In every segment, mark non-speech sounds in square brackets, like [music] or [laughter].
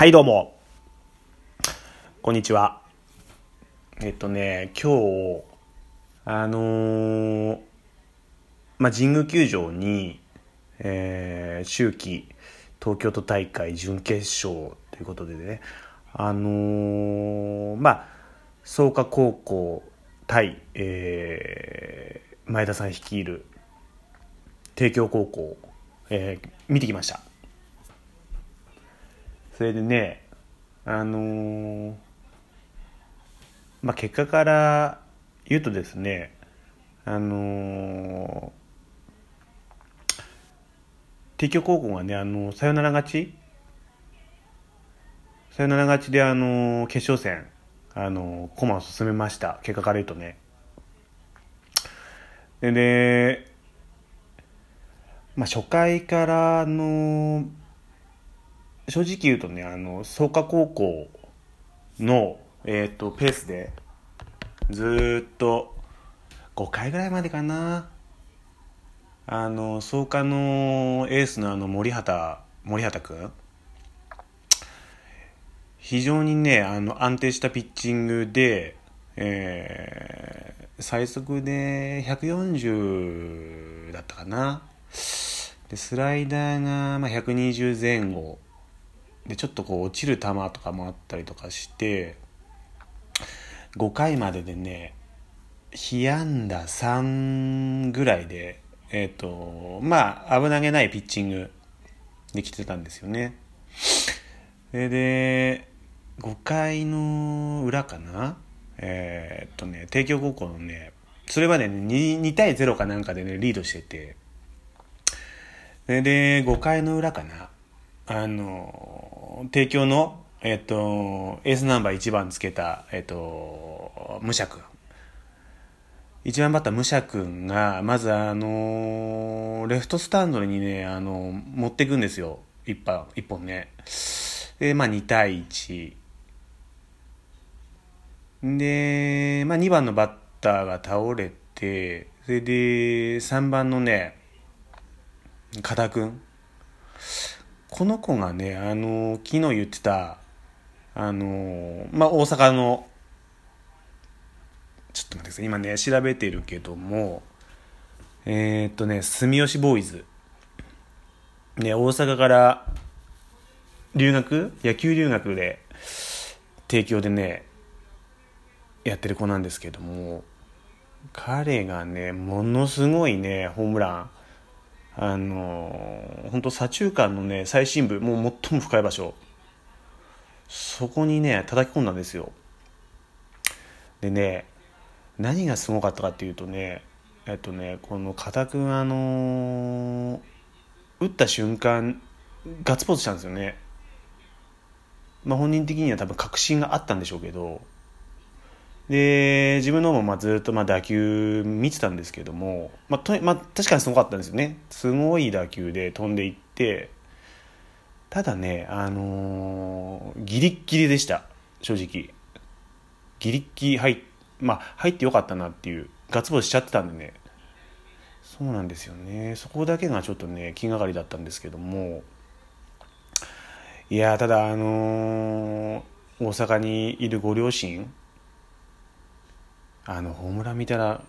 はい、どうも。こんにちは。えっとね、今日、あのーまあ、神宮球場に、えー、秋季東京都大会準決勝ということでね、あのーまあ、創価高校対、えー前田さん率いる帝京高校、えー見てきました。それでね、あのーまあ、結果から言うとですね、あのー帝京高校がね、あのサヨナラ勝ち？サヨナラ勝ちで、あの決勝戦、あの駒を進めました。結果から言うとね。で、でまあ、初回から、の正直言うとね、あの、創価高校の、えっ、と、ペースで、ずっと、5回ぐらいまでかな。あの、創価のエースのあの、森畑、森畑くん非常にね、あの、安定したピッチングで、えー最速で140だったかな。で、スライダーが、まあ、120前後。で、ちょっとこう、落ちる球とかもあったりとかして、5回まででね、被安打3ぐらいで、えっ、と、まあ、危なげないピッチングできてたんですよね。それで、5回の裏かな？えーっとね、帝京高校のね、それまでね2、2対0かなんかでね、リードしてて、それで、5回の裏かな？あの、帝京の、えっと、エースナンバー1番つけた、えっと、武者君。一番バッター武者君が、まずあの、レフトスタンドにね、あの、持っていくんですよ。一本、一本ね。で、まあ2対1。で、まあ、2番のバッターが倒れて、それで、3番のね、加田くん。この子がね、あの、昨日言ってた、あの、まあ、大阪の、ちょっと待ってください。今ね、調べてるけども、えーっとね、住吉ボーイズ。ね、大阪から留学？野球留学で、帝京でね、やってる子なんですけども彼がねものすごいねホームランあの本当左中間のね最深部もう最も深い場所。そこにね叩き込んだんですよ。でね何がすごかったかっていうとねえっとねこの片君あの打った瞬間ガッツポーズしたんですよね。まあ本人的には多分確信があったんでしょうけどで自分のもまあずっとまあ打球見てたんですけども、まあとまあ、確かにすごかったんですよね。すごい打球で飛んでいってただねあのーギリッギリでした。正直。ギリッギリ入っまあ入ってよかったなっていうガッツポーズしちゃってたんでね。そうなんですよね。そこだけがちょっとね気がかりだったんですけども。いやただあのー大阪にいるご両親あのホームラン見たら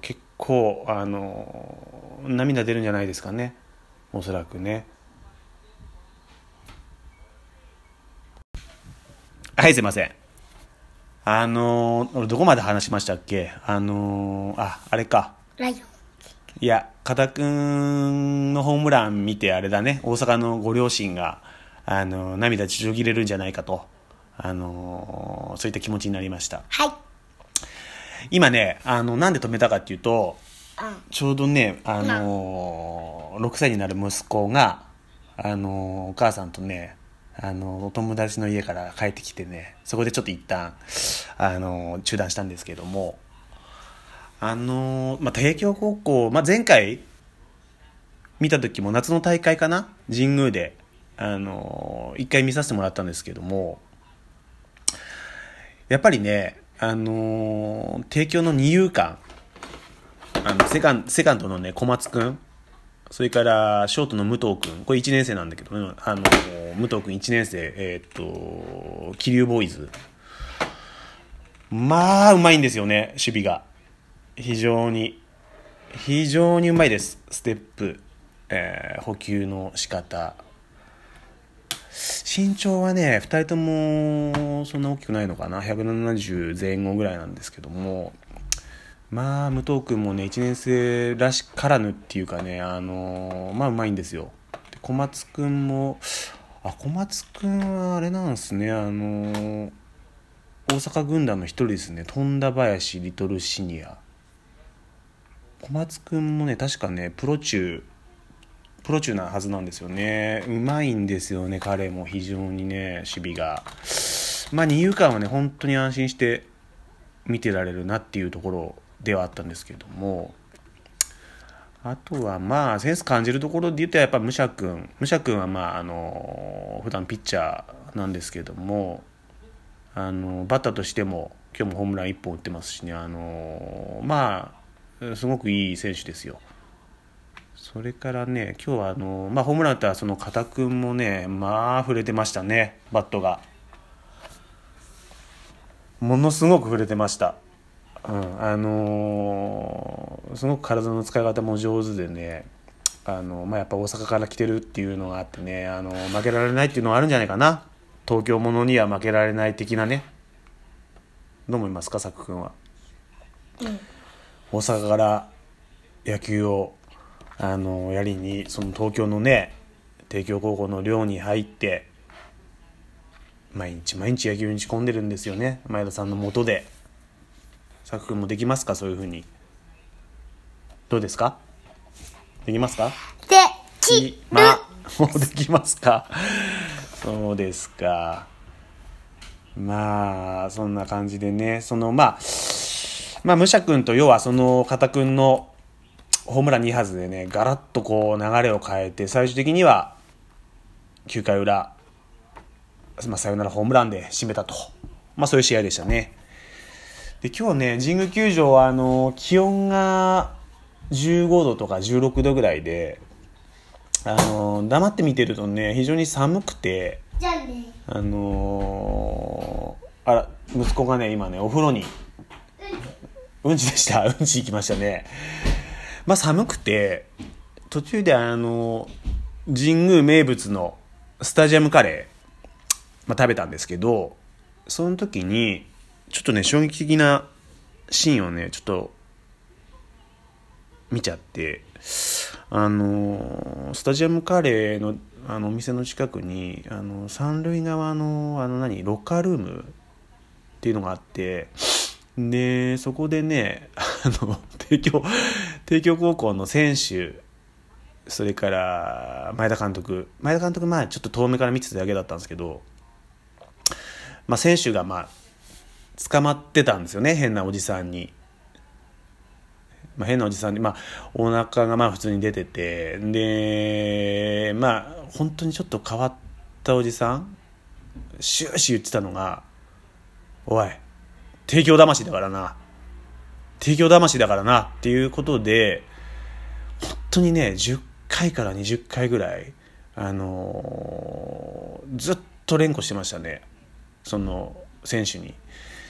結構あの涙出るんじゃないですかね。おそらくね。はいすいません。あの俺どこまで話しましたっけ？あのああれか。ライオン。いや加田君のホームラン見てあれだね。大阪のご両親があの涙ちょぎれるんじゃないかと。あのそういった気持ちになりました。はい。今ね、あの、なんで止めたかっていうと、うん。ちょうどね、あのー、6歳になる息子が、あのー、お母さんとね、あのー、お友達の家から帰ってきてね、そこでちょっと一旦、あのー、中断したんですけども、あのー、まあ、帝京高校、まあ、前回、見た時も夏の大会かな？神宮で、あのー、一回見させてもらったんですけども、やっぱりね、あのー、帝京の二遊間、あの、セカンセカンドのね、小松くん、それからショートの武藤君これ1年生なんだけど、あの武藤君1年生。えー、っと桐生ボーイズ。まあうまいんですよね守備が。非常に非常にうまいです。ステップ、えー、補給の仕方。身長はね2人ともそんな大きくないのかな。170前後ぐらいなんですけども。まあ武藤君もね1年生らしからぬっていうかねあの、まあうまいんですよ。で小松君もあ小松君はあれなんですね。あの、大阪軍団の一人ですね。富田林リトルシニア。小松君もね確かねプロ中プロ中なはずなんですよね。うまいんですよね彼も非常にね守備が。まあ二遊間はね本当に安心して見てられるなっていうところではあったんですけども。あとはまあセンス感じるところで言うとやっぱ武者君。武者君はまああの普段ピッチャーなんですけどもあのバッターとしても今日もホームラン1本打ってますしね。あのまあすごくいい選手ですよ。それからね今日はあの、まあ、ホームラン打ったその片君もねまあ触れてましたねバットが。ものすごく触れてました。うんあのー、すごく体の使い方も上手でねあの、まあ、やっぱ大阪から来てるっていうのがあってねあの負けられないっていうのがあるんじゃないかな。東京ものには負けられない的なね。どう思いますか佐久君は、うん、大阪から野球をあのやりにその東京のね帝京高校の寮に入って毎日毎日野球に仕込んでるんですよね。前田さんのもとで。佐久君もできますか？そういうふうに。どうですか？できますか？できまもうできますか？そうですか。まあそんな感じでね。そのまあまあ武者君と要はその片君のホームラン2発でね、ガラッとこう流れを変えて、最終的には9回裏、まあ、サヨナラホームランで締めたと。まあそういう試合でしたね。で、今日ね、神宮球場はあの、気温が15度とか16度ぐらいで、あの、黙って見てるとね、非常に寒くて、あのー、あら、息子がね、今ね、お風呂に、うんちでした。うんち行きましたね。まあ寒くて、途中であの、神宮名物のスタジアムカレー、まあ、食べたんですけど、その時に、ちょっとね、衝撃的なシーンをね、ちょっと、見ちゃって、あの、スタジアムカレーの、あの、お店の近くに、あの、三塁側の、あの何、ロッカールームっていうのがあって、で、そこでね、あの、帝京、帝京高校の選手、それから前田監督、前田監督、まあちょっと遠目から見てただけだったんですけど、まあ選手がまあ、捕まってたんですよね、変なおじさんに。まあ、変なおじさんに、まあ、お腹がまあ普通に出てて、で、まあ、本当にちょっと変わったおじさん、終始言ってたのが、おい、提供魂だからな。提供魂だからな。っていうことで、本当にね、10回から20回ぐらい、あのー、ずっと連呼してましたね。その選手に。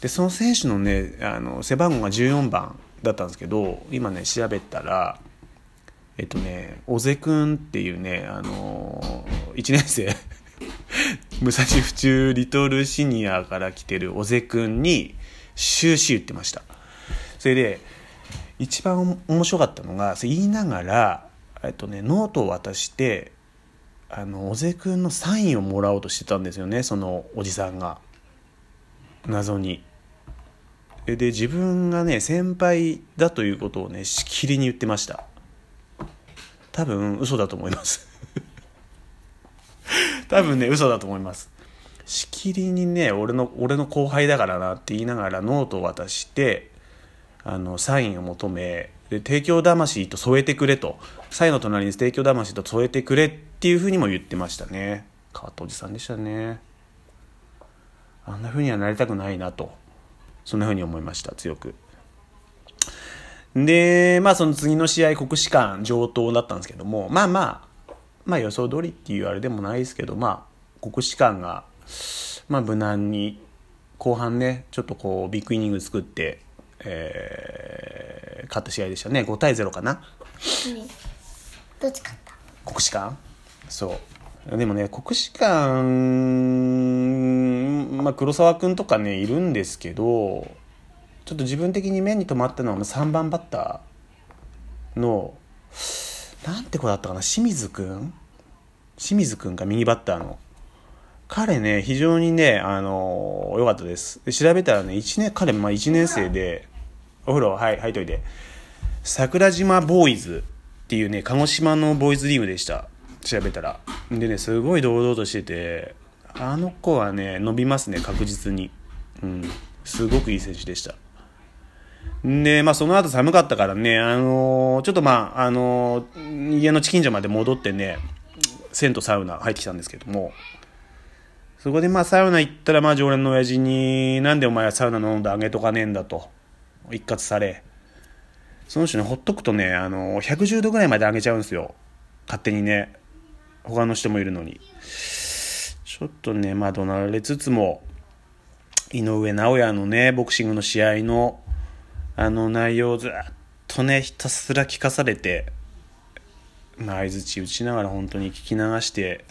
で、その選手のね、あの、背番号が14番だったんですけど、今ね、調べたら、えっとね、小瀬くんっていうね、あのー、1年生 [laughs] 武蔵府中リトルシニアから来てる小瀬くんに、終始言ってましたそれで一番面白かったのが言いながら、えっとね、ノートを渡してあの小瀬君のサインをもらおうとしてたんですよねそのおじさんが。謎に。で自分がね先輩だということをねしきりに言ってました。多分嘘だと思います。[laughs] 多分ね嘘だと思います。しきりにね俺の俺の後輩だからなって言いながらノートを渡してあのサインを求めで帝京魂と添えてくれと。サインの隣に帝京魂と添えてくれっていうふうにも言ってましたね。変わったおじさんでしたね。あんなふうにはなりたくないなと。そんなふうに思いました。強く。で、まあその次の試合、国士舘上等だったんですけども、まあまあ、まあ予想通りっていうあれでもないですけど、まあ、国士舘が、まあ無難に、後半ね、ちょっとこう、ビッグイニング作って、えー、勝った試合でしたね。5対0かな。どっち勝った国士舘？そう。でもね国士舘まあ黒沢君とかねいるんですけどちょっと自分的に目に留まったのは3番バッターのなんて子だったかな？清水君清水君が右バッターの彼ね非常にねあの良かったです。調べたらね1年彼、まあ、1年生でお風呂はい入っといて。桜島ボーイズっていうね鹿児島のボーイズリーグでした。調べたら。でねすごい堂々としててあの子はね伸びますね確実に。うん。すごくいい選手でした。でまあその後寒かったからねあのー、ちょっとまああのー、家の近所まで戻ってね銭湯サウナ入ってきたんですけども。そこでまあサウナ行ったらまあ常連の親父になんでお前はサウナの温度上げとかねえんだと。一括され。その人ねほっとくとねあの110度ぐらいまで上げちゃうんですよ。勝手にね。他の人もいるのに。ちょっとねまあ怒鳴られつつも井上尚弥のねボクシングの試合のあの内容をずっとねひたすら聞かされてまあ相づち打ちながら本当に聞き流して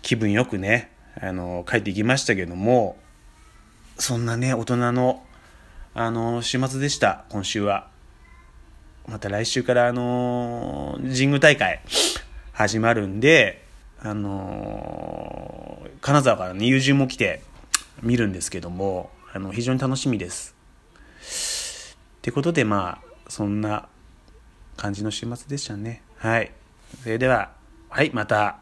気分よくねあの帰ってきましたけどもそんなね大人のあの週末でした今週はまた来週からあの神宮大会始まるんで、あの、金沢からね、友人も来て見るんですけども、あの、非常に楽しみです。ってことで、まあ、そんな感じの週末でしたね。はい。それでは、はい、また